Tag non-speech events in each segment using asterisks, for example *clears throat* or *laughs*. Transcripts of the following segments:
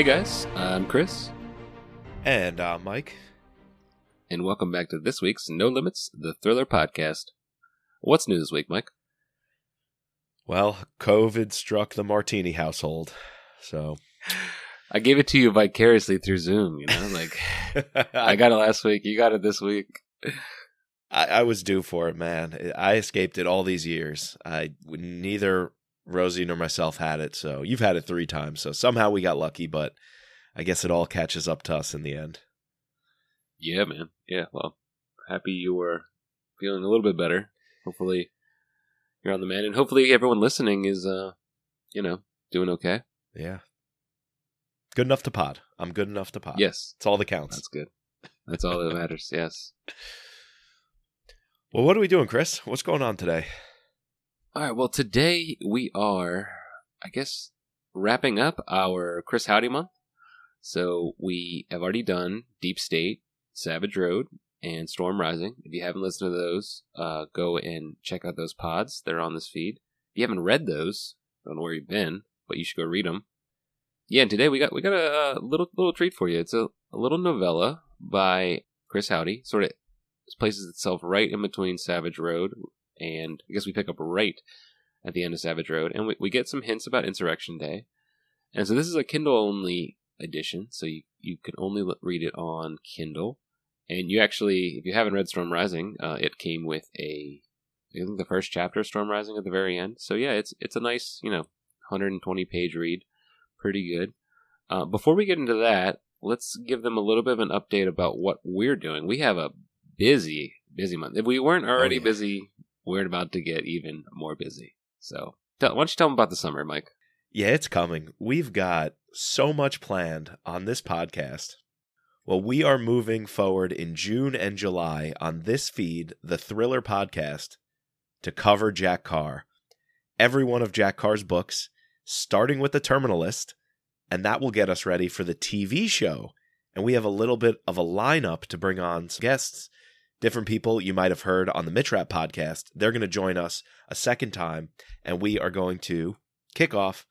Hey guys, I'm Chris, And I'm Mike. and welcome back to this week's No Limits, the Thriller Podcast. What's new this week, Mike? Well, COVID struck the Martini household. So I gave it to you vicariously through Zoom, you know? Like, *laughs* I got it last week, you got it this week. I, I was due for it, man. I escaped it all these years. I neither Rosie nor myself had it, so you've had it three times. So somehow we got lucky, but I guess it all catches up to us in the end. Yeah, man. Yeah, well, happy you were feeling a little bit better. Hopefully, you're on the mend, and hopefully, everyone listening is, uh, you know, doing okay. Yeah, good enough to pod. I'm good enough to pod. Yes, it's all that counts. that's good. That's all that matters. Yes. Well, what are we doing, Chris? What's going on today? All right. Well, today we are, I guess, wrapping up our Chris Hauty month. So we have already done Deep State, Savage Road, and Storm Rising. If you haven't listened to those, uh, go and check out those pods. They're on this feed. If you haven't read those, don't know where you've been, but you should go read them. Yeah, and today we got we got a, uh little little treat for you. It's a, a little novella by Chris Hauty. Sort of places itself right in between Savage Road and I guess we pick up right at the end of Savage Road, and we, we get some hints about Insurrection Day. And so this is a Kindle only edition, so you, you can only read it on Kindle. And you actually, if you haven't read Storm Rising, uh, it came with a, I think the first chapter of Storm Rising at the very end. So yeah, it's it's a nice, you know, 120 page read, pretty good. Uh, before we get into that, let's give them a little bit of an update about what we're doing. We have a busy, busy month. If we weren't already yeah. busy, we're about to get even more busy. So, tell, why don't you tell them about the summer, Mike? Yeah, it's coming. We've got so much planned on this podcast. Well, we are moving forward in June and July on this feed, the Thriller Podcast, to cover Jack Carr. Every one of Jack Carr's books, starting with The Terminal List, and that will get us ready for the TV show. And we have a little bit of a lineup to bring on guests, different people you might have heard on the Mitch Rapp podcast. They're going to join us a second time, and we are going to kick off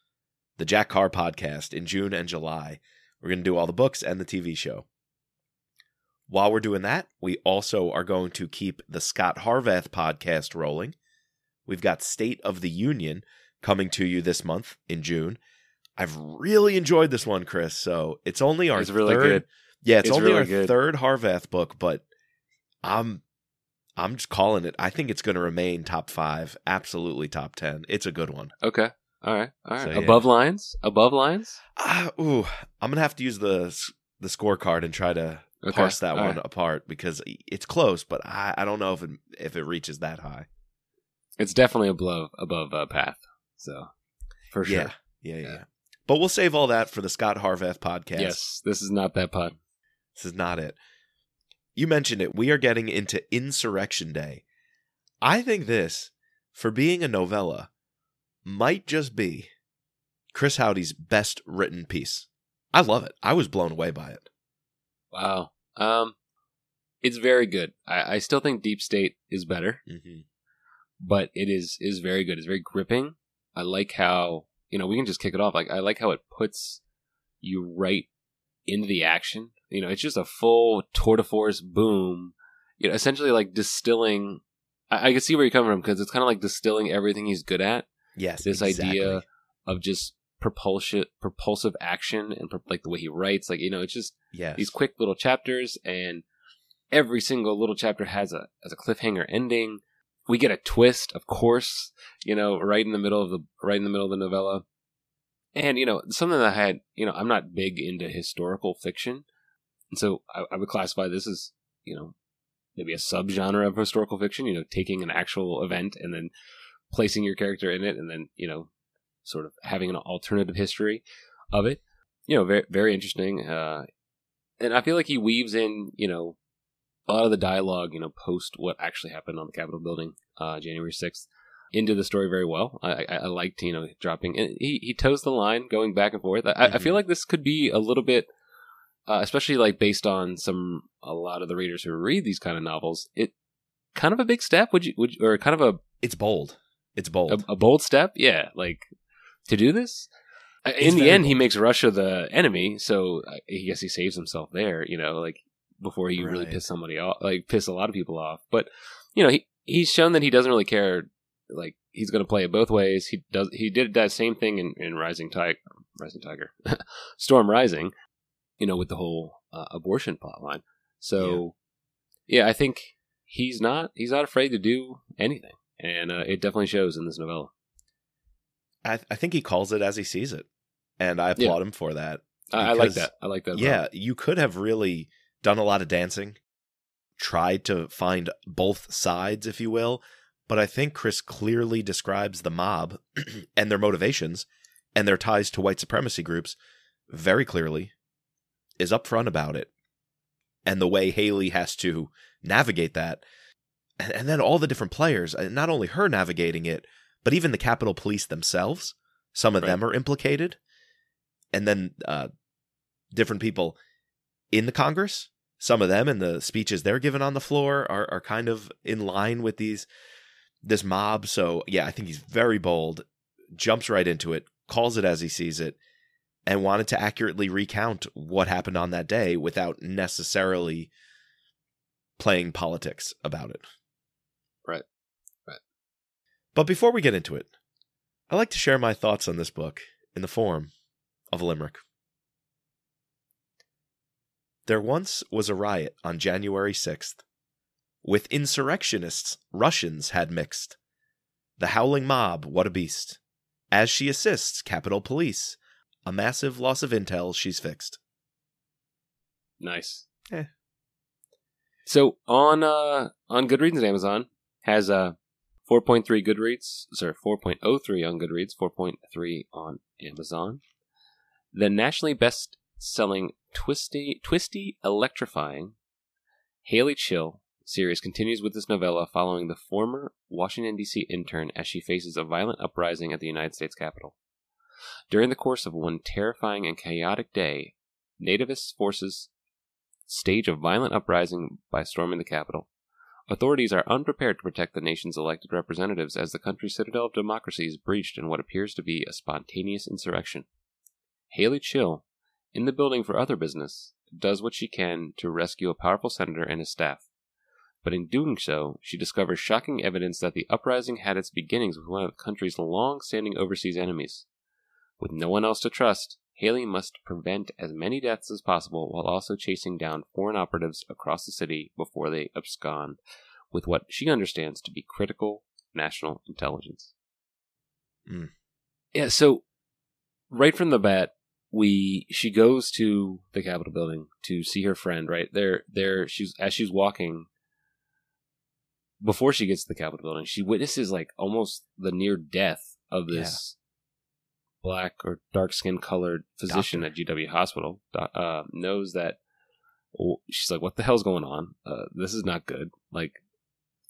the Jack Carr podcast in June and July. We're going to do all the books and the TV show. While we're doing that, we also are going to keep the Scot Harvath podcast rolling. We've got State of the Union coming to you this month in June. I've really enjoyed this one, Chris. So it's only our It's really third, good. Yeah, it's, It's only really our good. third Harvath book, but I'm I'm just calling it. I think it's going to remain top five, absolutely top ten. It's a good one. Okay. All right. All right. So, yeah. Above lines? Above lines? Ah, ooh, I'm gonna have to use the the scorecard and try to Okay. parse that All one right. apart because it's close, but I, I don't know if it if it reaches that high. It's definitely above above uh, Path. So, for sure. Yeah, yeah, yeah, Yeah. But we'll save all that for the Scot Harvath podcast. Yes. This is not that pod. This is not it. You mentioned it. We are getting into Insurrection Day. I think this, for being a novella, might just be Chris Hauty's best written piece. I love it. I was blown away by it. Wow. Um, it's very good. I, I still think Deep State is better. Mm-hmm. but it is is very good. It's very gripping. I like how you know we can just kick it off. Like I like how it puts you right into the action. You know, it's just a full tour de force boom. You know, essentially like distilling. I, I can see where you're coming from because it's kind of like distilling everything he's good at. Yes, This exactly. idea of just propulsion, propulsive action, and pro- like the way he writes. Like you know, it's just Yes. these quick little chapters and every single little chapter has a has a cliffhanger ending we get a twist of course you know right in the middle of the right in the middle of the novella and you know something that i had you know i'm not big into historical fiction and so i, I would classify this as you know maybe a subgenre of historical fiction you know taking an actual event and then placing your character in it and then you know sort of having an alternative history of it you know very very interesting uh and I feel like he weaves in, you know, a lot of the dialogue, you know, post what actually happened on the Capitol building, uh, January sixth, into the story very well. I, I, I liked, you know, dropping. And he he toes the line, going back and forth. I, I Mhm. feel like this could be a little bit, uh, especially like based on some a lot of the readers who read these kind of novels. It kind of a big step, would you? Would you, or kind of a It's bold. It's bold. a, a bold step? Yeah, like to do this. Uh, It's In the end, he makes Russia the enemy, so I I guess he saves himself there. You know, like before he really piss somebody off, like piss a lot of people off. But you know, he he's shown that he doesn't really care. Like he's going to play it both ways. He does. He did that same thing in, in Rising Tiger, Rising Tiger, *laughs* Storm Rising. You know, with the whole uh, abortion plot line. So, yeah. I think he's not he's not afraid to do anything, and uh, it definitely shows in this novella. I, I think he calls it as he sees it, and I applaud him for that. I, I like that. I like that. Yeah, you could have really done a lot of dancing, tried to find both sides, if you will. But I think Chris clearly describes the mob *clears throat* and their motivations and their ties to white supremacy groups very clearly, is upfront about it, and the way Hayley has to navigate that. And, and then all the different players, and not only her navigating it, but even the Capitol Police themselves. Some of Right. them are implicated. And then uh, different people in the Congress. Some of them and the speeches they're given on the floor are, are kind of in line with these this mob. So yeah, I think he's very bold, jumps right into it, calls it as he sees it, and wanted to accurately recount what happened on that day without necessarily playing politics about it. Right. Right. But before we get into it, I like to share my thoughts on this book in the form of a limerick. There once was a riot on January 6th. With insurrectionists, Russians had mixed. The howling mob, what a beast. As she assists Capitol Police, a massive loss of intel she's fixed. Nice. Eh. So on uh on Goodreads and Amazon has uh 4.3 Goodreads, sorry, 4.03 on Goodreads, 4.3 on Amazon. The nationally best selling twisty twisty electrifying Hayley Chill series continues with this novella following the former Washington DC intern as she faces a violent uprising at the United States Capitol. During the course of one terrifying and chaotic day, nativist forces stage a violent uprising by storming the Capitol. Authorities are unprepared to protect the nation's elected representatives as the country's citadel of democracy is breached in what appears to be a spontaneous insurrection. Hayley Chill, in the building for other business, does what she can to rescue a powerful senator and his staff. But in doing so, she discovers shocking evidence that the uprising had its beginnings with one of the country's long standing overseas enemies. With no one else to trust, Hayley must prevent as many deaths as possible while also chasing down foreign operatives across the city before they abscond with what she understands to be critical national intelligence. Mm. Yeah, so right from the bat, we she goes to the Capitol building to see her friend, right? There there she's as she's walking before she gets to the Capitol building, she witnesses like almost the near death of this black or dark skin colored physician at GW Hospital. Uh, knows that she's like, "What the hell's going on? Uh, this is not good." Like,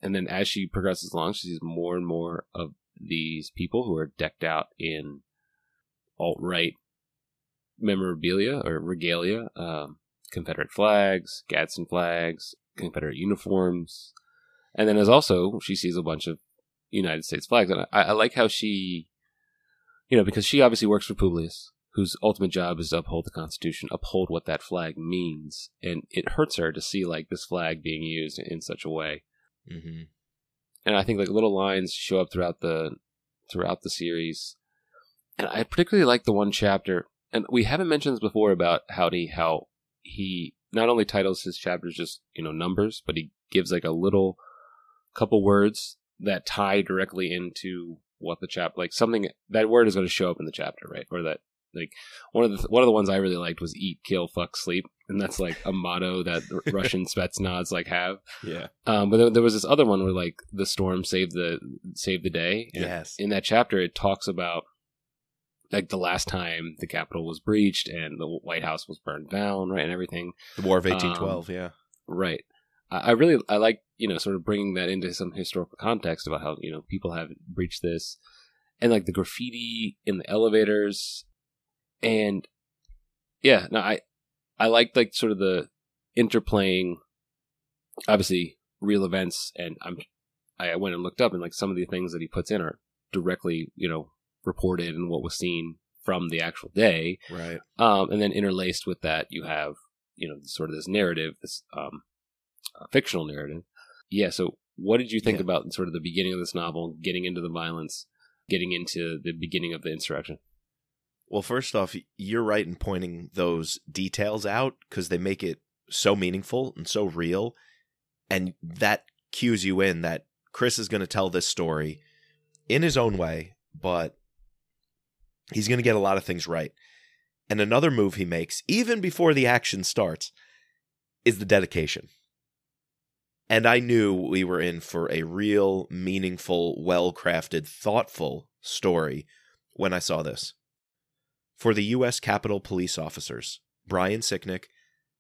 and then as she progresses along, she sees more and more of these people who are decked out in alt right memorabilia or regalia, um, Confederate flags, Gadsden flags, Confederate uniforms, and then as also she sees a bunch of United States flags, and I, I like how she, you know, because she obviously works for Publius, whose ultimate job is to uphold the Constitution, uphold what that flag means, and it hurts her to see like this flag being used in such a way Mm-hmm. and I think like little lines show up throughout the throughout the series. And I particularly like the one chapter, and we haven't mentioned this before about Hauty, how he not only titles his chapters just you know numbers, but he gives like a little couple words that tie directly into what the chapter like something that word is going to show up in the chapter, right? Or that like one of the one of the ones I really liked was eat, kill, fuck, sleep, and that's like a motto that *laughs* Russian Spetsnaz like have. Yeah. Um, but there, there was this other one where like the storm saved the saved the day. And Yes. In that chapter, it talks about like the last time the Capitol was breached and the White House was burned down, right, and everything. The War of 1812, yeah. Right. I, really I like you know sort of bringing that into some historical context about how you know people have breached this, and like the graffiti in the elevators, and yeah, no, I I like like sort of the interplaying, obviously real events, and I'm I went and looked up and like some of the things that he puts in are directly you know reported and what was seen from the actual day. Right. Um, and then interlaced with that, you have you know sort of this narrative, this um, Uh, fictional narrative. Yeah. So, what did you think Yeah. about sort of the beginning of this novel, getting into the violence, getting into the beginning of the insurrection? Well, first off, you're right in pointing those details out because they make it so meaningful and so real. And that cues you in that Chris is going to tell this story in his own way, but he's going to get a lot of things right. And another move he makes, even before the action starts, is the dedication. And I knew we were in for a real, meaningful, well crafted, thoughtful story when I saw this. For the U.S. Capitol Police officers, Brian Sicknick,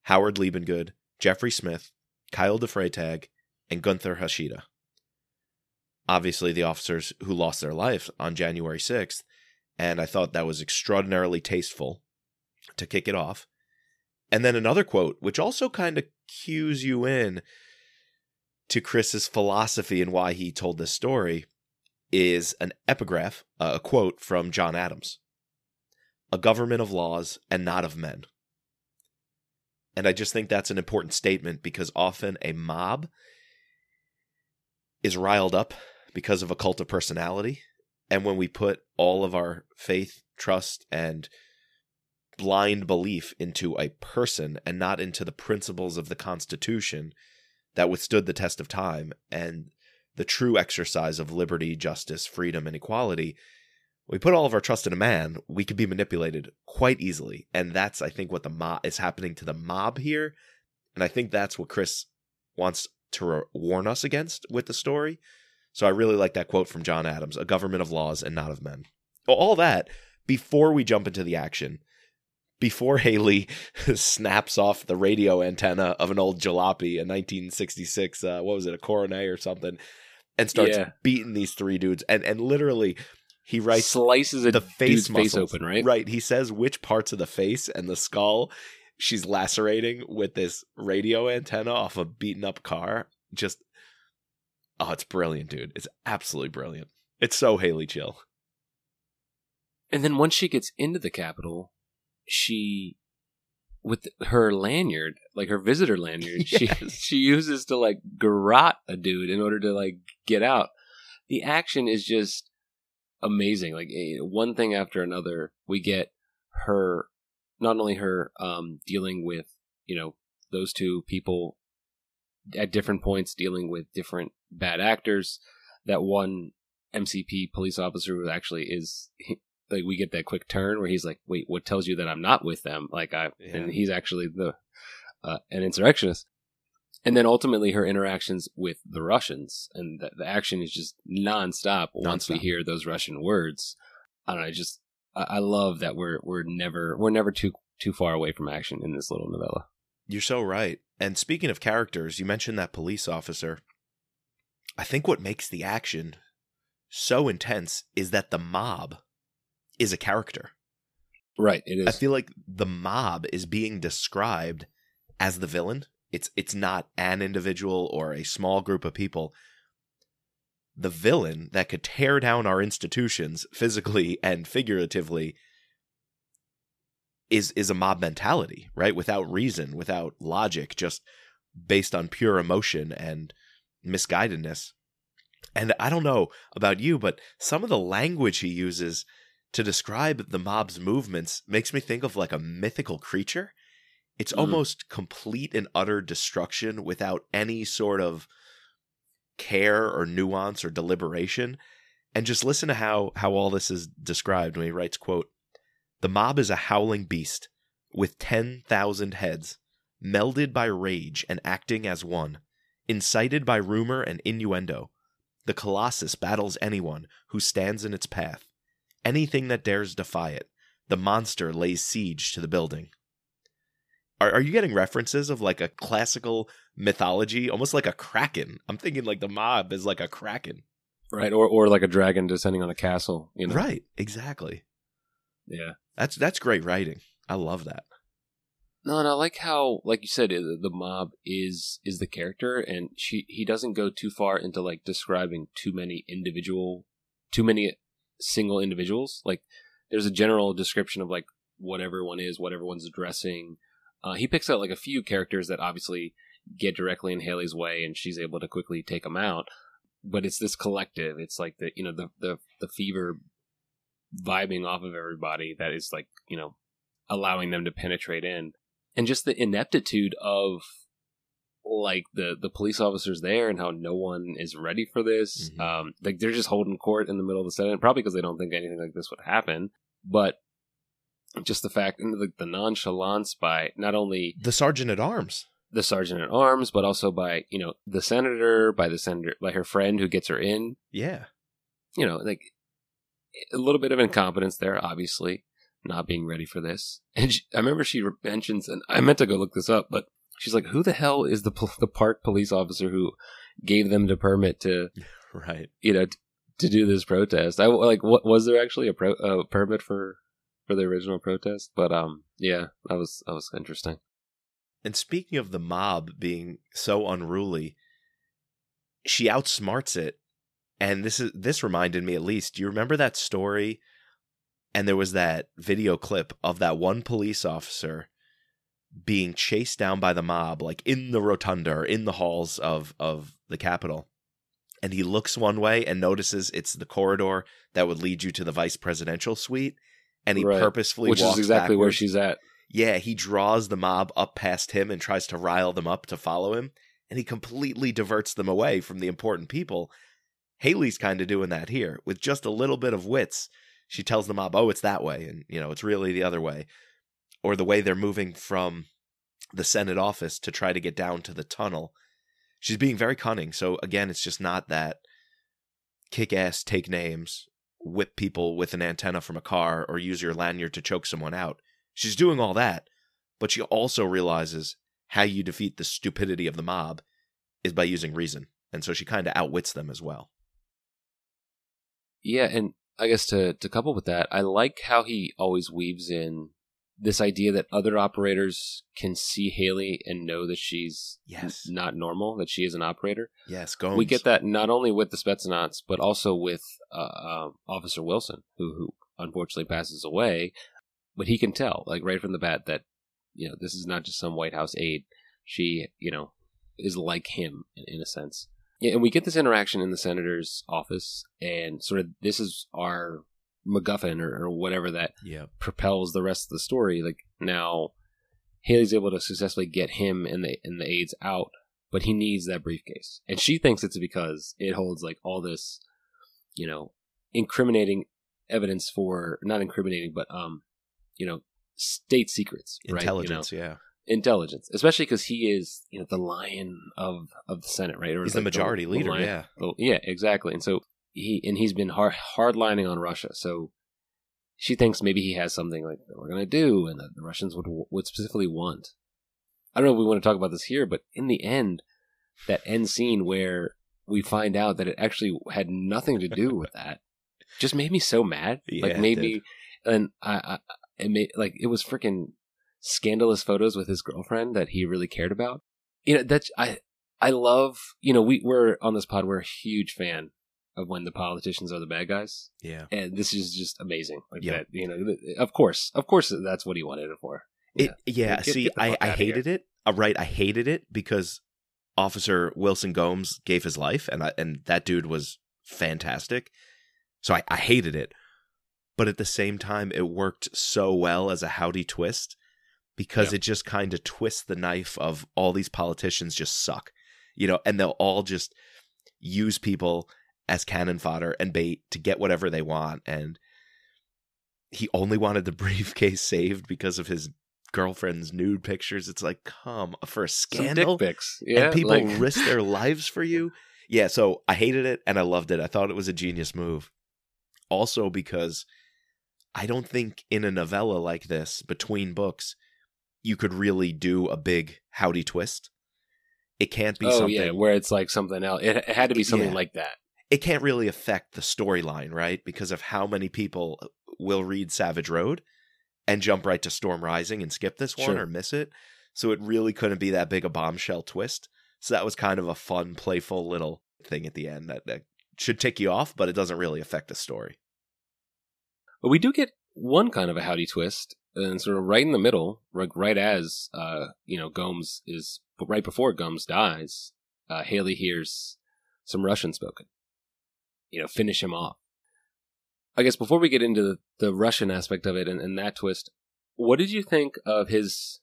Howard Liebengood, Jeffrey Smith, Kyle DeFreytag, and Gunther Hashida. Obviously, the officers who lost their lives on January 6th, and I thought that was extraordinarily tasteful to kick it off. And then another quote, which also kind of cues you in to Chris's philosophy and why he told this story, is an epigraph, a quote from John Adams A government of laws and not of men. And I just think that's an important statement because often a mob is riled up because of a cult of personality. And when we put all of our faith, trust, and blind belief into a person and not into the principles of the Constitution that withstood the test of time and the true exercise of liberty, justice, freedom, and equality, we put all of our trust in a man, we could be manipulated quite easily. And that's, I think, what the mob is happening to the mob here. And I think that's what Chris wants to re- warn us against with the story. So I really like that quote from John Adams a government of laws and not of men. All that before we jump into the action, before Hayley *laughs* snaps off the radio antenna of an old jalopy, a 1966, uh, what was it, a Coronet or something, and starts Yeah. beating these three dudes. And, and literally, he writes slices the face face open, right? Right. He says which parts of the face and the skull she's lacerating with this radio antenna off a beaten up car. Just oh, it's brilliant, dude. It's absolutely brilliant. It's so Hayley chill. And then once she gets into the Capitol, she with her lanyard, like her visitor lanyard, she *laughs* Yes. she uses to like garrote a dude in order to like get out. The action is just amazing. Like eh, one thing after another, we get her not only her um dealing with, you know, those two people at different points dealing with different bad actors. That one MCP police officer who actually is like we get that quick turn where he's like, "Wait, what tells you that I'm not with them?" Like I, Yeah. and he's actually the uh, an insurrectionist. And then ultimately her interactions with the Russians and the, the action is just nonstop, once we hear those Russian words. I don't know. I just I, I love that we're we're never we're never too too far away from action in this little novella. You're so right. And speaking of characters, you mentioned that police officer. I think what makes the action so intense is that the mob is a character. Right. It I feel like the mob is being described as the villain. It's it's not an individual or a small group of people. The villain that could tear down our institutions physically and figuratively is is a mob mentality, right? Without reason, without logic, just based on pure emotion and misguidedness. And I don't know about you, but some of the language he uses to describe the mob's movements makes me think of like a mythical creature. It's Mm. almost complete and utter destruction without any sort of care or nuance or deliberation. And just listen to how how all this is described when he writes, quote, The mob is a howling beast with ten thousand heads, melded by rage and acting as one, incited by rumor and innuendo. The colossus battles anyone who stands in its path. Anything that dares defy it, the monster lays siege to the building. Are, are you getting references of like a classical mythology, almost like a kraken? I'm thinking like the mob is like a kraken. right. Or or like a dragon descending on a castle. You know. Right, exactly. Yeah. That's that's great writing. I love that. No, and I like how, like you said, the mob is is the character, and she he doesn't go too far into like describing too many individual, too many single individuals. Like there's a general description of like what everyone is, what everyone's addressing. Uh, he picks out like a few characters that obviously get directly in Hayley's way, and she's able to quickly take them out. But it's this collective. It's like the you know the the the fever vibing off of everybody that is like you know allowing them to penetrate in, and just the ineptitude of like the the police officers there and how no one is ready for this. Mhm. Um, like they're just holding court in the middle of the Senate, probably because they don't think anything like this would happen. But just the fact and the, the nonchalance by not only The sergeant at arms. the sergeant at arms, but also by you know the senator, by the senator, by her friend who gets her in. Yeah. You know, like a little bit of incompetence there, obviously, not being ready for this. And she, I remember she mentions, and I meant to go look this up, but she's like, "Who the hell is the the park police officer who gave them the permit to *laughs* Right. you know t- to do this protest?" I like, what was there actually a, pro, a permit for for the original protest? But um, yeah, that was that was interesting. And speaking of the mob being so unruly, she outsmarts it. And this is this reminded me at least. Do you remember that story? And there was that video clip of that one police officer being chased down by the mob, like in the rotunda or in the halls of of the Capitol. And he looks one way and notices it's the corridor that would lead you to the vice presidential suite. And he Right. purposefully Which is exactly where she's at. Yeah, he draws the mob up past him and tries to rile them up to follow him, and he completely diverts them away from the important people. Hayley's kind of doing that here with just a little bit of wits. She tells the mob, "Oh, it's that way," and you know it's really the other way, or the way they're moving from the Senate office to try to get down to the tunnel. She's being very cunning. So again, it's just not that kick ass, take names, whip people with an antenna from a car, or use your lanyard to choke someone out. She's doing all that, but she also realizes how you defeat the stupidity of the mob is by using reason. And so she kind of outwits them as well. Yeah, and I guess to to couple with that, I like how he always weaves in this idea that other operators can see Hayley and know that she's Yes. not normal, that she is an operator. Yes, Gomes. We get that not only with the Spetsnaz, but also with uh, uh, Officer Wilson, who who unfortunately passes away. But he can tell, like right from the bat, that you know this is not just some White House aide. She, you know, is like him in, in a sense. Yeah, and we get this interaction in the senator's office, and sort of this is our MacGuffin or, or whatever that Yeah. propels the rest of the story. Like now, Hayley's able to successfully get him and the and the aides out, but he needs that briefcase, and she thinks it's because it holds like all this, you know, incriminating evidence for not incriminating, but um, you know, state secrets, right? You know, Intelligence, yeah. intelligence, especially because he is you know the lion of of the Senate, right? Or He's the like majority leader, lion- yeah. the- yeah, exactly. And so he and he's been hard hardlining on Russia. So she thinks maybe he has something like that we're going to do, and that the Russians would would specifically want. I don't know if we want to talk about this here, but in the end, that end scene where we find out that it actually had nothing to do with that *laughs* just made me so mad. Yeah, like me, and I, I it made like it was freaking scandalous photos with his girlfriend that he really cared about. You know that's I I love you know we we're on this pod we're a huge fan of when the politicians are the bad guys Yeah. and this is just amazing like Yeah. that you know of course of course that's what he wanted it for It yeah, Get- see get I, I hated it. Uh, right, I hated it because Officer Wilson Gomes gave his life and I, and that dude was fantastic. So I, I hated it. But at the same time it worked so well as a Hauty twist because Yeah. it just kind of twists the knife of all these politicians just suck. You know, and they'll all just use people as cannon fodder and bait to get whatever they want and he only wanted the *laughs* briefcase saved because of his girlfriend's nude pictures. It's like, come for a scandal, yeah and people like- *laughs* risk their lives for you. Yeah, so I hated it and I loved it. I thought it was a genius move. Also because I don't think in a novella like this, between books, you could really do a big Hauty twist. It can't be oh something yeah where it's like something else it, it had to be something Yeah. like that it can't really affect the storyline, right? Because of how many people will read Savage Road and jump right to Storm Rising and skip this one Sure. or miss it. So it really couldn't be that big a bombshell twist. So that was kind of a fun, playful little thing at the end that, that should tick you off, but it doesn't really affect the story. But we do get one kind of a Hauty twist, and sort of right in the middle, right, right as uh, you know, Gomes is right before Gomes dies, uh, Hayley hears some Russian spoken. You know, finish him off. I guess before we get into the, the Russian aspect of it and, and that twist, what did you think of his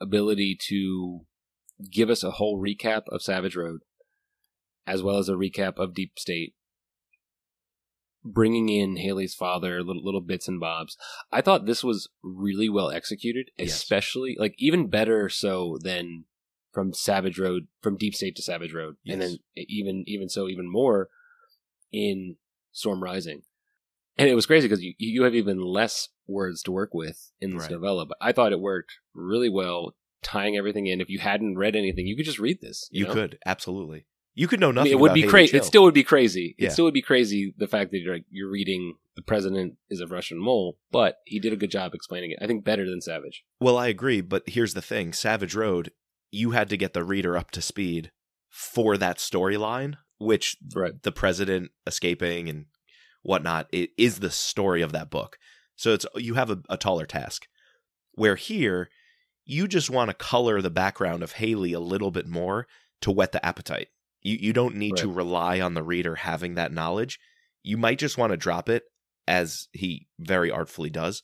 ability to give us a whole recap of Savage Road, as well as a recap of Deep State, bringing in Hayley's father, little little bits and bobs. I thought this was really well executed, Yes. especially like even better so than from Savage Road, from Deep State to Savage Road, and then even even so even more in Storm Rising. And it was crazy because you you have even less words to work with in this Right. novella, but I thought it worked really well, tying everything in. If you hadn't read anything, you could just read this. You know? could absolutely. You could know I mean, nothing. it would be crazy. It still would be crazy. Yeah. It still would be crazy the fact that you're like, you're reading the president is a Russian mole, but he did a good job explaining it. I think better than Savage. Well, I agree, but here's the thing: Savage Road, you had to get the reader up to speed for that storyline, which Right. the president escaping and whatnot it is the story of that book. So it's you have a, a taller task. Where here, you just want to color the background of Hayley a little bit more to whet the appetite. You you don't need to rely on the reader having that knowledge. You might just want to drop it as he very artfully does,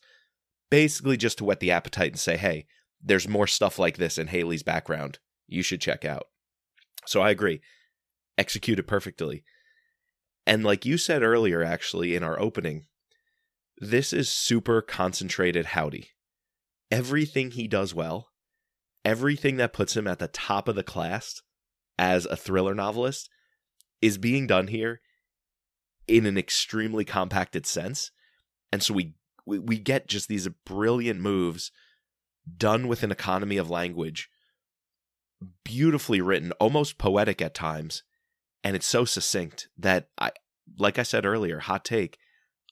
basically just to whet the appetite and say, "Hey, there's more stuff like this in Hayley's background. You should check out." So I agree. Executed perfectly. And like you said earlier, actually, in our opening, this is super concentrated Hauty. Everything he does well, everything that puts him at the top of the class as a thriller novelist is being done here in an extremely compacted sense. And so we we, get just these brilliant moves done with an economy of language, beautifully written, almost poetic at times, and it's so succinct that I like I said earlier, hot take,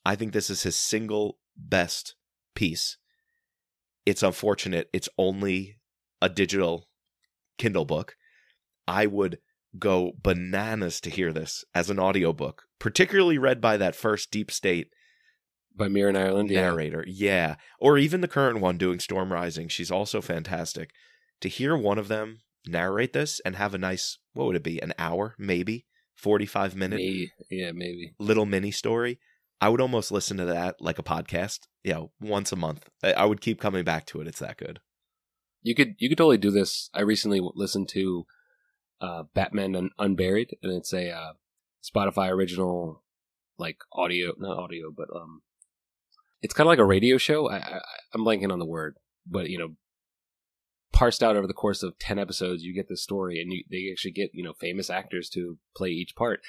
I think this is his single best piece. It's unfortunate it's only a digital Kindle book. I would go bananas to hear this as an audiobook, particularly read by that first Deep State By Mir in Ireland. Yeah. narrator. Yeah. Or even the current one doing Storm Rising. She's also fantastic. To hear one of them narrate this and have a nice, what would it be, an hour, maybe? 45 minute Maybe. Yeah, maybe. little mini story. I would almost listen to that like a podcast, you know, once a month. I- would keep coming back to it. It's that good. You could you could totally do this. I recently listened to uh, Batman Un- Unburied, and it's a uh, Spotify original, like audio, not audio, but um, it's kind of like a radio show. I, I I'm blanking on the word, but you know, parsed out over the course of ten episodes, you get this story, and you, they actually get you know famous actors to play each part.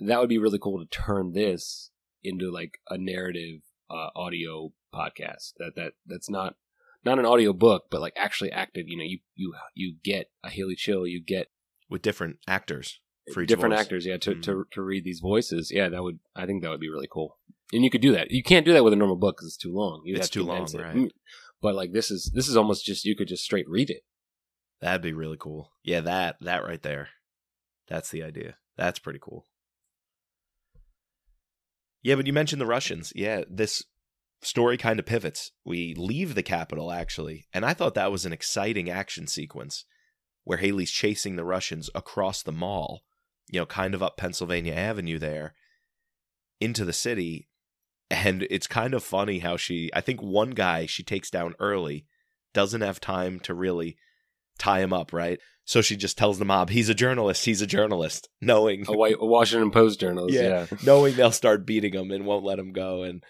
That would be really cool to turn this into like a narrative uh, audio podcast. That that that's not not an audio book, but like actually acted. You know, you you you get a Hayley Chill, you get With different actors for each different voice. actors, yeah, to, Mhm. to to read these voices. Yeah, that would I think that would be really cool. And you could do that. You can't do that with a normal book because it's too long. You It's have to too long, condense it. But like this is this is almost just you could just straight read it. That'd be really cool. Yeah, that that right there. That's the idea. That's pretty cool. Yeah, but you mentioned the Russians. Yeah, this story kind of pivots. We leave the Capitol actually, and I thought that was an exciting action sequence where Hayley's chasing the Russians across the mall, you know, kind of up Pennsylvania Avenue there into the city. And it's kind of funny how she I think one guy she takes down early doesn't have time to really tie him up, right? So she just tells the mob, he's a journalist, he's a journalist, *laughs* knowing A white a Washington Post journalist. Yeah. Yeah. *laughs* knowing they'll start beating him and won't let him go. And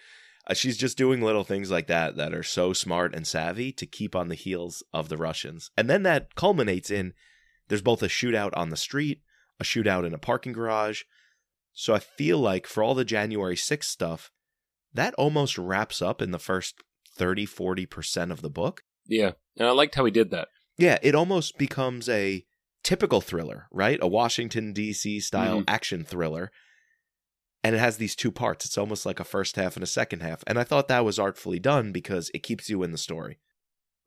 uh, she's just doing little things like that that are so smart and savvy to keep on the heels of the Russians. And then that culminates in there's both a shootout on the street, a shootout in a parking garage. So I feel like for all the January 6th stuff, that almost wraps up in the first 30, 40% of the book. Yeah. And I liked how he did that. Yeah, it almost becomes a typical thriller, right? A Washington D.C. style Mhm. action thriller. And it has these two parts. It's almost like a first half and a second half. And I thought that was artfully done because it keeps you in the story.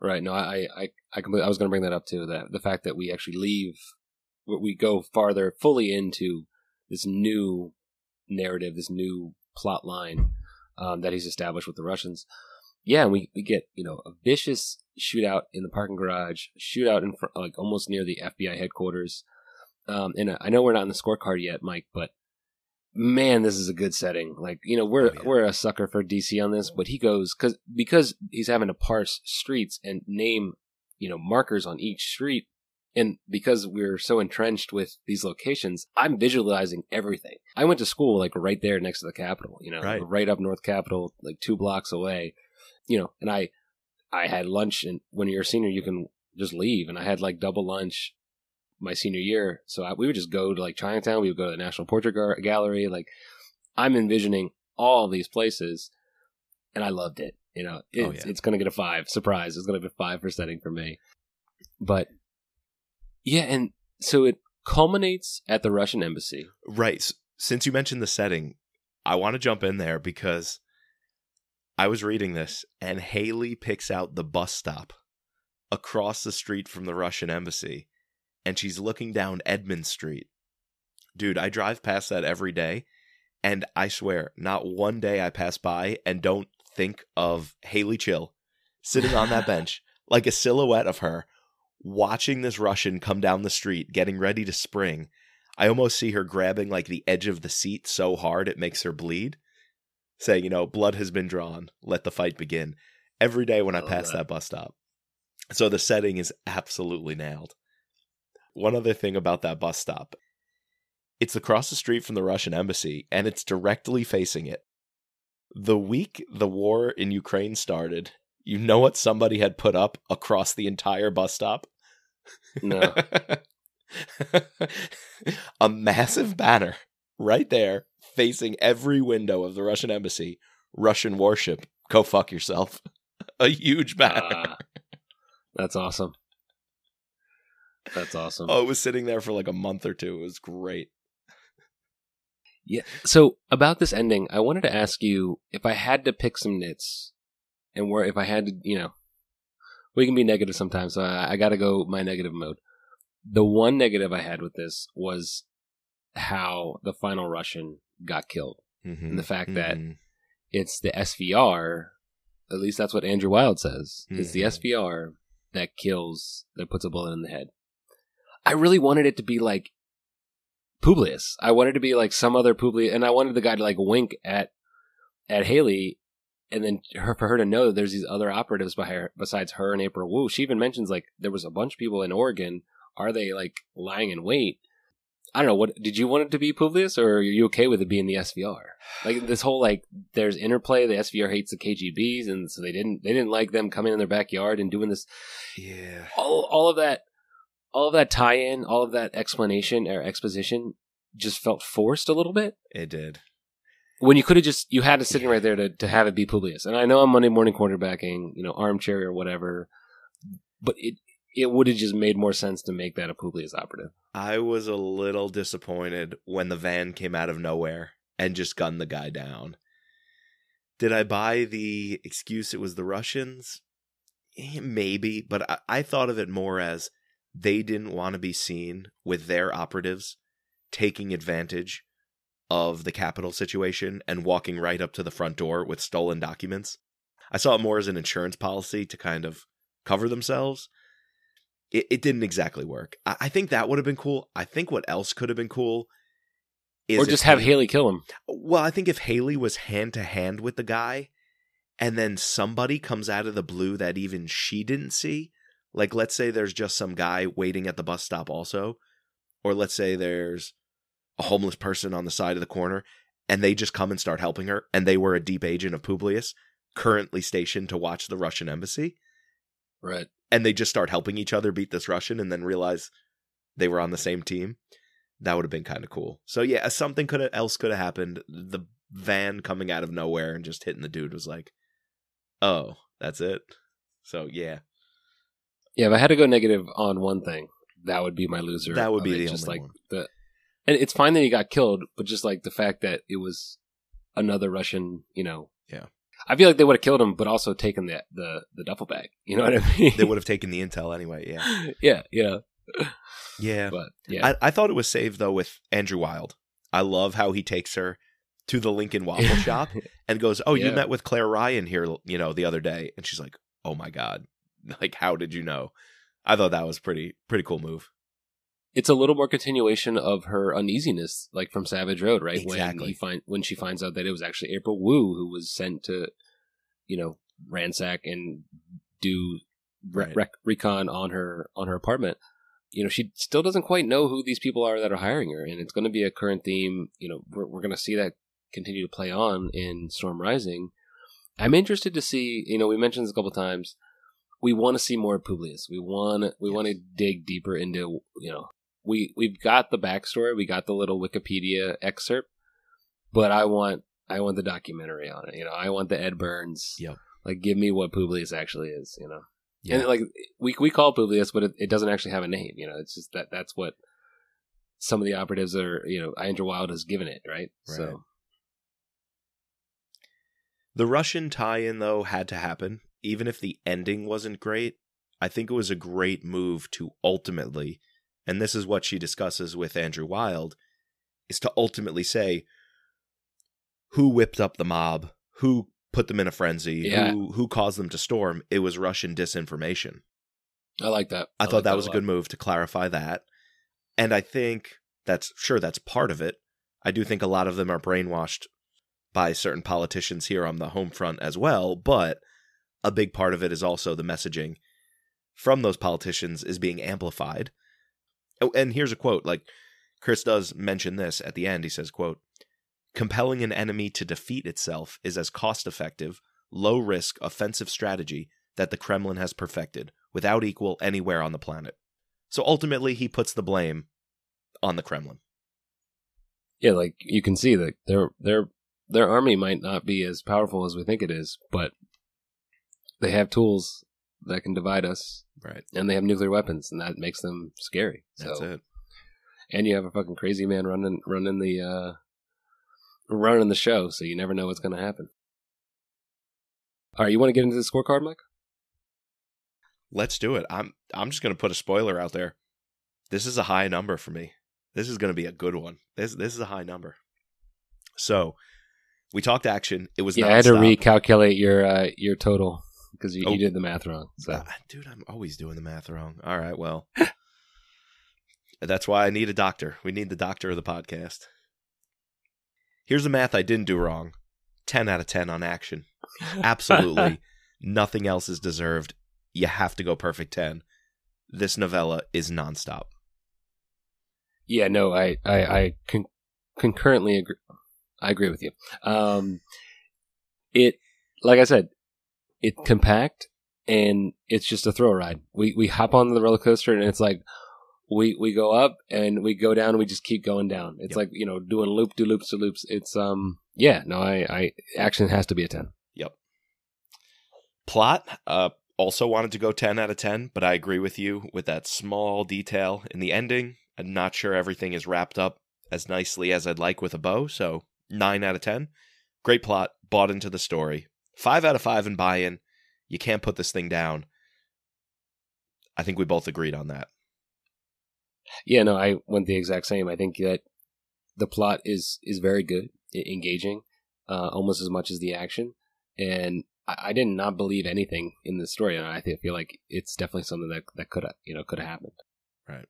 Right. No, I, I, I, completely, I was going to bring that up too. That the fact that we actually leave, we go farther fully into this new narrative, this new plot line, um, that he's established with the Russians. Yeah, and we, we get you know a vicious shootout in the parking garage, shootout in front, like almost near the FBI headquarters. Um, and uh, I know we're not in the scorecard yet, Mike, but man, this is a good setting. Like you know, we're Oh, yeah. we're a sucker for DC on this, but he goes because because he's having to parse streets and name you know markers on each street, and because we're so entrenched with these locations, I'm visualizing everything. I went to school like right there next to the Capitol, you know, Right. up North Capitol, like two blocks away, you know, and I I had lunch, and when you're a senior, you can just leave, and I had like double lunch my senior year. So I, we would just go to like Chinatown. We would go to the National Portrait Gar- Gallery. Like I'm envisioning all these places, and I loved it. You know, oh, it's, Oh, yeah. it's going to get a five. Surprise! It's going to be a five for setting for me. But yeah, and so it culminates at the Russian embassy. Right. Since you mentioned the setting, I want to jump in there because I was reading this and Hayley picks out the bus stop across the street from the Russian embassy and she's looking down Edmund Street. Dude, I drive past that every day and I swear, not one day I pass by and don't think of Hayley Chill sitting on that *laughs* bench like a silhouette of her watching this Russian come down the street getting ready to spring. I almost see her grabbing like the edge of the seat so hard it makes her bleed, saying, you know, blood has been drawn, let the fight begin. Every day when I Love pass that. that bus stop. So the setting is absolutely nailed. One other thing about that bus stop it's across the street from the Russian embassy and it's directly facing it. The week the war in Ukraine started, you know what somebody had put up across the entire bus stop? No, *laughs* a massive banner right there facing every window of the Russian embassy. Russian warship, go fuck yourself. *laughs* A huge banner. Ah, that's awesome. That's awesome. oh, it was sitting there for like a month or two. It was great. Yeah. So about this ending, I wanted to ask you if I had to pick some nits, and where if I had to, you know, we can be negative sometimes. So I, I got to go my negative mode. The one negative I had with this was how the final Russian got killed. Mhm. And the fact that Mhm. It's the SVR. At least that's what Andrew Wild says. It's the Mhm. SVR that kills, that puts a bullet in the head. I really wanted it to be like Publius. I wanted to be like some other Publius, and I wanted the guy to like wink at at Hayley, and then her, for her to know that there's these other operatives by her, besides her and April Wu. She even mentions like there was a bunch of people in Oregon. Are they like lying in wait? I don't know. What did you want it to be, Publius, or are you okay with it being the SVR? Like this whole like there's interplay. The SVR hates the KGBs, and so they didn't they didn't like them coming in their backyard and doing this Yeah. all all of that all of that tie in, all of that explanation or exposition just felt forced a little bit. It did. When you could have just you had it sitting right there to, to have it be Publius. And I know I'm Monday morning quarterbacking, you know, armchair or whatever, but it it would have just made more sense to make that a Publius operative. I was a little disappointed when the van came out of nowhere and just gunned the guy down. Did I buy the excuse it was the Russians? Eh, Maybe, but I, I thought of it more as they didn't want to be seen with their operatives taking advantage of the Capitol situation and walking right up to the front door with stolen documents. I saw it more as an insurance policy to kind of cover themselves. It, it didn't exactly work. I, I think that would have been cool. I think what else could have been cool is or just have they- Hayley kill him. well, I think if Hayley was hand to hand with the guy and then somebody comes out of the blue that even she didn't see, like let's say there's just some guy waiting at the bus stop also, or let's say there's a homeless person on the side of the corner and they just come and start helping her and they were a deep agent of Publius currently stationed to watch the Russian embassy Right. and they just start helping each other beat this Russian and then realize they were on the same team, that would have been kind of cool. So yeah, something could have else could have happened. The van coming out of nowhere and just hitting the dude was like, oh, that's it. So yeah, Yeah, if I had to go negative on one thing, that would be my loser. That would be it. the just only like one. the and it's fine that he got killed, but just like the fact that it was another Russian, you know. Yeah. I feel like they would have killed him, but also taken the the, the duffel bag. *laughs* You know what I mean? they would have taken the intel anyway. Yeah, *laughs* yeah, yeah. yeah. But yeah. I, I thought it was saved though with Andrew Wild. I love how he takes her to the Lincoln *laughs* Waffle Shop and goes, "Oh, you met with Claire Ryan here, you know, the other day." And she's like, "Oh my god, like how did you know?" I thought that was pretty pretty cool move. It's a little more continuation of her uneasiness, like from Savage Road, right? When Exactly. he find when she finds out that it was actually April Wu who was sent to, you know, ransack and do re- Right. rec- recon on her on her apartment. You know, she still doesn't quite know who these people are that are hiring her, and it's going to be a current theme. You know, we're we're going to see that continue to play on in Storm Rising. I'm interested to see. You know, we mentioned this a couple times. We want to see more of Publius. We want we want to dig deeper into you know we we've got the backstory, we got the little Wikipedia excerpt, but I want I want the documentary on it. You know, I want the Ed Burns. Yep. Like, give me what Publius actually is. You know, Yeah. and like we we call it Publius, but it, it doesn't actually have a name. You know, it's just that that's what some of the operatives are. You know, Andrew Wild has given it, right? Right. So The Russian tie-in though had to happen, even if the ending wasn't great. I think it was a great move to ultimately, and this is what she discusses with Andrew Wild, is to ultimately say who whipped up the mob, who put them in a frenzy, Yeah. who who caused them to storm. It was Russian disinformation. I like that. I, thought like that was a good move to clarify that. And I think that's sure that's part of it. I do think a lot of them are brainwashed by certain politicians here on the home front as well, but a big part of it is also the messaging from those politicians is being amplified. Oh, and here's a quote like Chris does mention this at the end. He says, quote, compelling an enemy to defeat itself is as cost effective, low risk offensive strategy that the Kremlin has perfected without equal anywhere on the planet. So ultimately, he puts the blame on the Kremlin. Yeah, like you can see that their their their army might not be as powerful as we think it is, but they have tools that can divide us, Right. and they have nuclear weapons, and that makes them scary. So, That's it. and you have a fucking crazy man running running the uh running the show, so you never know what's going to happen. All right, you want to get into the scorecard, Mike? Let's do it. I'm I'm just gonna put a spoiler out there. This is a high number for me. This is gonna be a good one. This this is a high number. So we talked action. It was Yeah, I had to recalculate your uh, your total because you, Oh. you did the math wrong. So Ah, dude, I'm always doing the math wrong. All right, well. *laughs* that's why I need a doctor. We need the doctor of the podcast. Here's the math I didn't do wrong. 10 out of 10 on action. *laughs* Absolutely nothing else is deserved. You have to go perfect 10. This novella is nonstop. Yeah, no, I I, I con- concurrently agree. I agree with you. Um, it, like I said, it's compact and it's just a thrill ride. We we hop on the roller coaster and it's like we we go up and we go down and we just keep going down. It's Yep. like you know doing loop to loops to loops. It's um yeah no I I action has to be a ten. Yep. Plot, uh, also wanted to go 10 out of 10, but I agree with you with that small detail in the ending. I'm not sure everything is wrapped up as nicely as I'd like with a bow, so 9 out of 10. Great plot, bought into the story. 5 out of 5 in buy in. You can't put this thing down. I think we both agreed on that. Yeah, no, I went the exact same. I think that the plot is is very good, engaging, uh, almost as much as the action. And I, I did not believe anything in the story, and I feel like it's definitely something that that could you know could have happened. Right.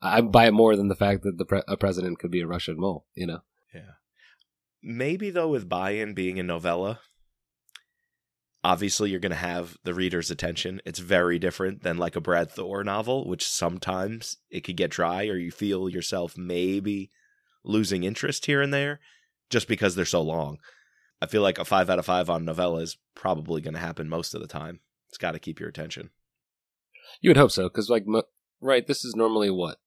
I I buy it more than the fact that the pre- a president could be a Russian mole. You know. Yeah. Maybe though with buy-in being a novella, obviously you're going to have the reader's attention. It's very different than like a Brad Thor novel, which sometimes it could get dry or you feel yourself maybe losing interest here and there just because they're so long. I feel like a 5 out of 5 on novella is probably going to happen most of the time. It's got to keep your attention. You would hope so, because like right, this is normally what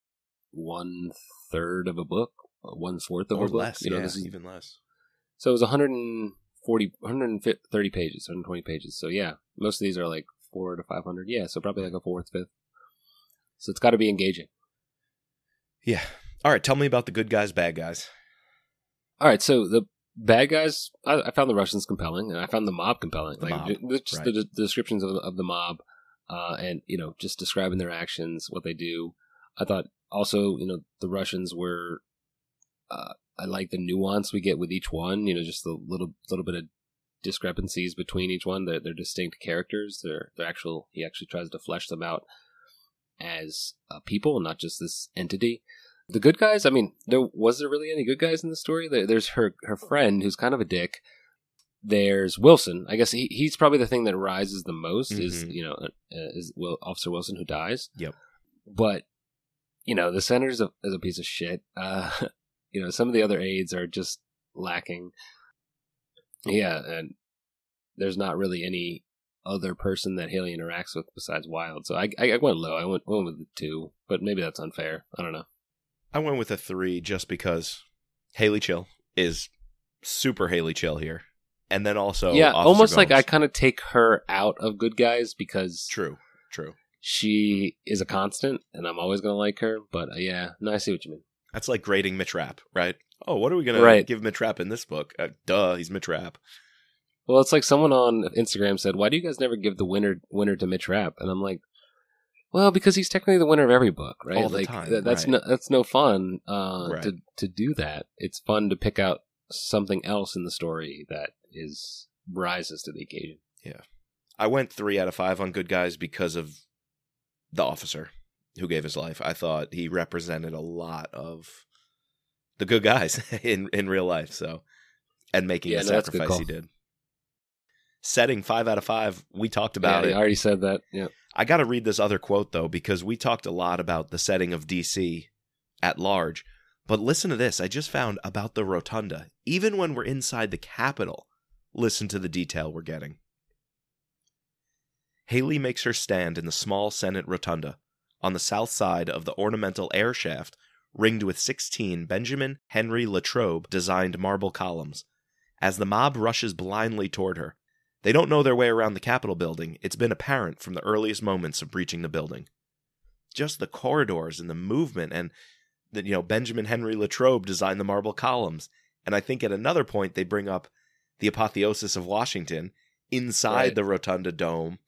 one third of a book, uh, one fourth of or a book. less, you know, yeah, this is even less. So it was 140, 130 pages, 120 pages. So yeah, most of these are like four to 500. Yeah, so probably like a fourth, fifth. So it's got to be engaging. Yeah. All right, tell me about the good guys, bad guys. All right, so the bad guys, I, I found the Russians compelling, and I found the mob compelling. The like mob, just right. the, the descriptions of, of the mob, uh, and you know, just describing their actions, what they do. I thought also, you know, the Russians were uh, I like the nuance we get with each one. You know, just the little little bit of discrepancies between each one. They're, they're distinct characters. They're they're actual. He actually tries to flesh them out as uh, people, not just this entity. The good guys. I mean, there was there really any good guys in the story? There, there's her her friend who's kind of a dick. There's Wilson. I guess he, he's probably the thing that rises the most. Is Mhm. you know uh, is Will, Officer Wilson who dies. Yep. But you know the senator's a, is a piece of shit. Uh, *laughs* you know some of the other aides are just lacking. Yeah, and there's not really any other person that Hayley interacts with besides Wild. So I, I, went low. I went, went with the two, but maybe that's unfair. I don't know. I went with a three just because Hayley Chill is super Hayley Chill here, and then also yeah, Officer almost like I kind of take her out of Good Guys because true, true. she is a constant, and I'm always gonna like her. But uh, yeah, no, I see what you mean. That's like grading Mitch Rapp, right? Oh, what are we gonna Right. give Mitch Rapp in this book? Uh, duh, he's Mitch Rapp. Well, it's like someone on Instagram said, "Why do you guys never give the winner winner to Mitch Rapp?" And I'm like, "Well, because he's technically the winner of every book, right? All the like time, th- that's right. no that's no fun uh, Right. to to do that. It's fun to pick out something else in the story that is rises to the occasion. Yeah, I went three out of five on Good Guys because of the officer who gave his life. I thought he represented a lot of the good guys *laughs* in in real life. So, and making Yeah, the no, a sacrifice he did. Setting five out of five. We talked about yeah, it. I already said that. Yeah, I got to read this other quote though because we talked a lot about the setting of DC at large. But listen to this. I just found about the rotunda. Even when we're inside the Capitol, listen to the detail we're getting. Hayley makes her stand in the small Senate rotunda on the south side of the ornamental air shaft ringed with 16 Benjamin Henry Latrobe designed marble columns. As the mob rushes blindly toward her, they don't know their way around the Capitol building. It's been apparent from the earliest moments of breaching the building. Just the corridors and the movement, and that you know Benjamin Henry Latrobe designed the marble columns. And I think at another point they bring up the apotheosis of Washington inside Right. the rotunda dome,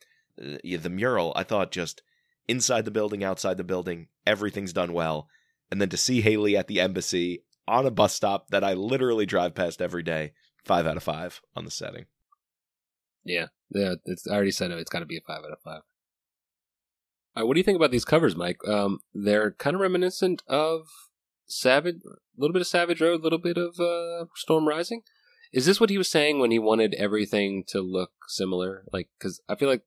uh, the mural. I thought just inside the building, outside the building, everything's done well. And then to see Hayley at the embassy on a bus stop that I literally drive past every day, five out of five on the setting. yeah, yeah. It's, I already said it. It's got to be a five out of five. All right, what do you think about these covers, Mike? Um, they're kind of reminiscent of Savage, a little bit of Savage Road, a little bit of uh, Storm Rising. Is this what he was saying when he wanted everything to look similar? Like, because I feel like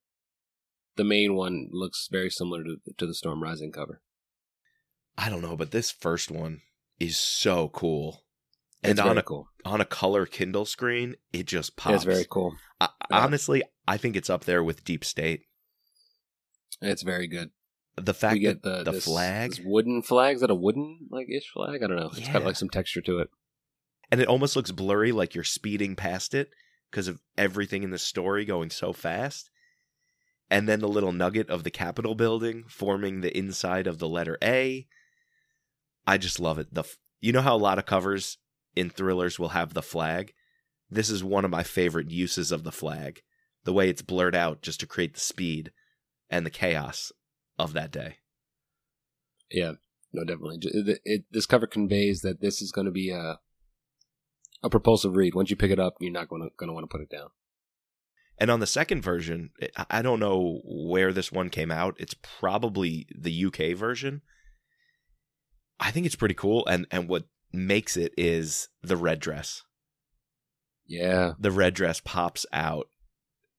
the main one looks very similar to to the Storm Rising cover. I don't know, but this first one is so cool. It's And on very a cool. on a color Kindle screen, it just pops. It's very cool. I, Yeah. honestly, I think it's up there with Deep State. It's very good. The fact we that the the this- flag this wooden flag. Is that a wooden like ish flag? I don't know. It's got like some texture to it. and it almost looks blurry, like you're speeding past it because of everything in the story going so fast. And then the little nugget of the Capitol building forming the inside of the letter A. I just love it. The f- you know how a lot of covers in thrillers will have the flag. This is one of my favorite uses of the flag. The way it's blurred out just to create the speed and the chaos of that day. Yeah, no, definitely. It, it, this cover conveys that this is going to be a a propulsive read. Once you pick it up, you're not going to going to want to put it down. And on the second version, eh, I- I don't know where this one came out. It's probably the UK version. I think it's pretty cool, and and what makes it is the red dress. Yeah, The red dress pops out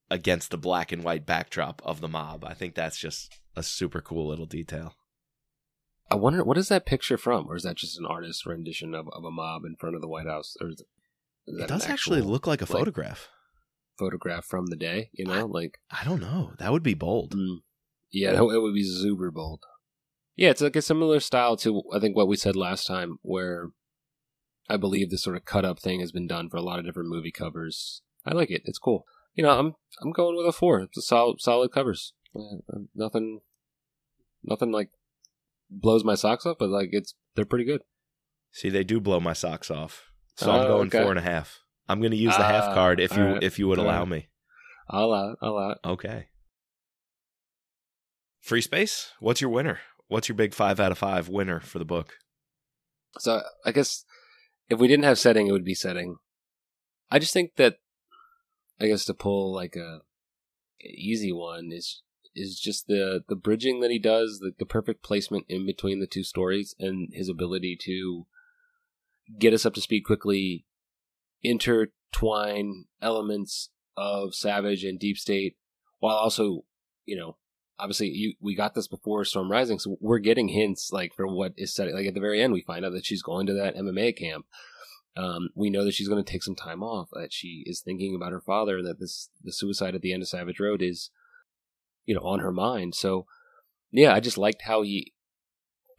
against the black and white backdrop of the mob. I think that's just a super cool little detail. I wonder what is that picture from, or is that just an artist's rendition of, of a mob in front of the White House, or it, It does actually look like a like- photograph. Photograph from the day? You know, like I don't know. That would be bold. Mm. Yeah, it would be super bold. Yeah, it's like a similar style to I think what we said last time, where I believe this sort of cut up thing has been done for a lot of different movie covers. I like it; it's cool. You know, I'm I'm going with a four. It's a solid solid covers. Uh, nothing, nothing like blows my socks off, but like it's they're pretty good. See, they do blow my socks off. So I'm Oh, going okay. four and a half. I'm going to use the half Ah, card if you right. if you would All allow right. me. I'll allow. I'll allow. Okay. Free space. What's your winner? What's your big five out of five winner for the book? So I guess if we didn't have setting, it would be setting. I just think that I guess to pull like a, a easy one is is just the the bridging that he does, the, the perfect placement in between the two stories, and his ability to get us up to speed quickly, intertwine elements of Savage and Deep State, while also, you know, obviously you, we got this before Storm Rising, so we're getting hints like for what is set. Like at the very end, we find out that she's going to that MMA camp. Um, we know that she's going to take some time off. That she is thinking about her father, and that this the suicide at the end of Savage Road is, you know, on her mind. So, yeah, I just liked how he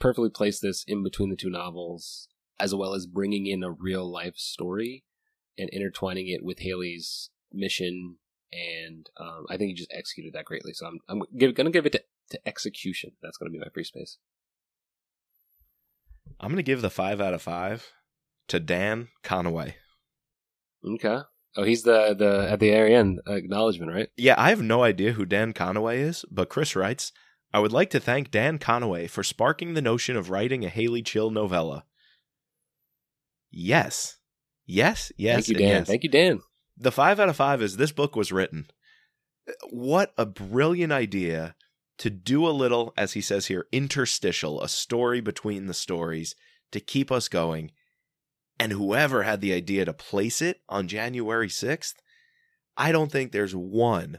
perfectly placed this in between the two novels, as well as bringing in a real life story and intertwining it with Hayley's mission. And um, I think he just executed that greatly. So I'm I'm going to give it to, to execution. That's going to be my free space. I'm going to give the five out of five to Dan Conaway. Okay. Oh, he's the the at the very end acknowledgement, right? Yeah, I have no idea who Dan Conaway is, but Chris writes, I would like to thank Dan Conaway for sparking the notion of writing a Hayley Chill novella. Yes. Yes, yes. Thank you, Dan. Yes. Thank you, Dan. The five out of five is this book was written. What a brilliant idea to do a little, as he says here, interstitial, a story between the stories to keep us going and whoever had the idea to place it on January 6th, I don't think there's one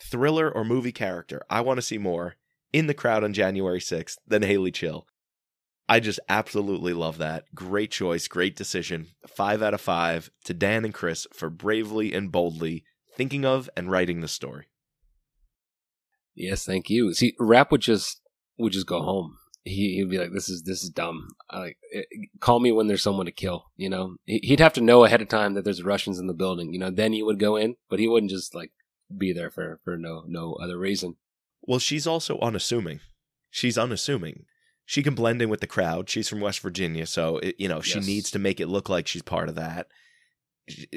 thriller or movie character I want to see more in the crowd on January 6th than Hayley Chill. I just absolutely love that. Great choice, great decision. Five out of five to Dan and Chris for bravely and boldly thinking of and writing the story. Yes, thank you. See, Rapp would just would just go home he, he'd be like, "This is this is dumb. like, eh, call me when there's someone to kill." You know, he'd have to know ahead of time that there's Russians in the building. You know, then he would go in, but he wouldn't just like be there for for no no other reason. Well, she's also unassuming. She's unassuming. She can blend in with the crowd. She's from West Virginia, so it, you know she Yes. needs to make it look like she's part of that.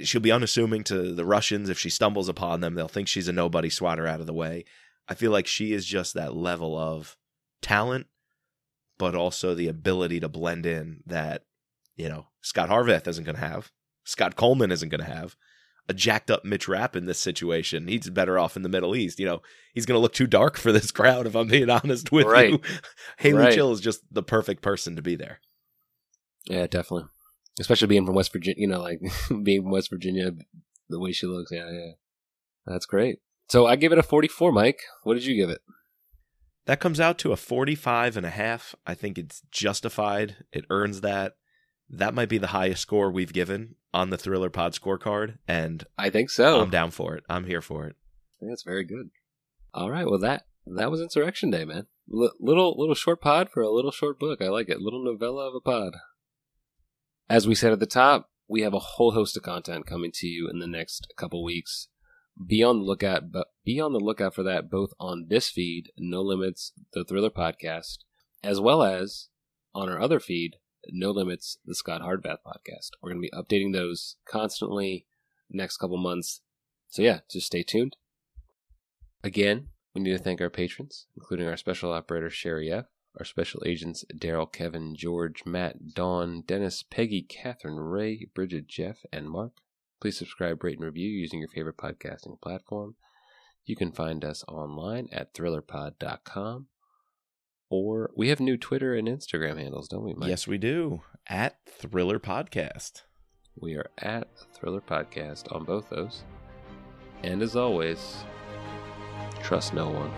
She'll be unassuming to the Russians. If she stumbles upon them, they'll think she's a nobody. Swat her out of the way. I feel like she is just that level of talent, but also the ability to blend in that you know Scot Harvath isn't going to have. Scott Coleman isn't going to have. A jacked up Mitch Rapp in this situation, he's better off in the Middle East. You know, he's going to look too dark for this *laughs* crowd. If I'm being honest with Right. you, *laughs* Hayley Right. Chill is just the perfect person to be there. Yeah, definitely. Especially being from West Virginia, you know, like *laughs* being from West Virginia, the way she looks. Yeah, yeah. That's great. So I give it a 44, Mike. What did you give it? That comes out to a 45 and a half. I think it's justified. It earns that. That might be the highest score we've given on the Thriller Pod scorecard, and I think so. I'm down for it. I'm here for it. I think that's very good. All right, well that that was Insurrection Day, man. L- little little short pod for a little short book. I like it. Little novella of a pod. As we said at the top, we have a whole host of content coming to you in the next couple weeks. Be on the lookout, but be on the lookout for that both on this feed, No Limits, the Thriller podcast, as well as on our other feed, No Limits, the Scot Harvath podcast. We're going to be updating those constantly next couple months. So yeah, just stay tuned. Again, we need to thank our patrons, including our special operator Sherry F., our special agents Daryl, Kevin, George, Matt, Dawn, Dennis, Peggy, Catherine, Ray, Bridget, Jeff, and Mark. Please subscribe, rate, and review using your favorite podcasting platform. You can find us online at thrillerpod.com. Or we have new Twitter and Instagram handles, don't we, Mike? Yes, we do. At Thriller Podcast. We are at Thriller Podcast on both those. And as always, trust no one.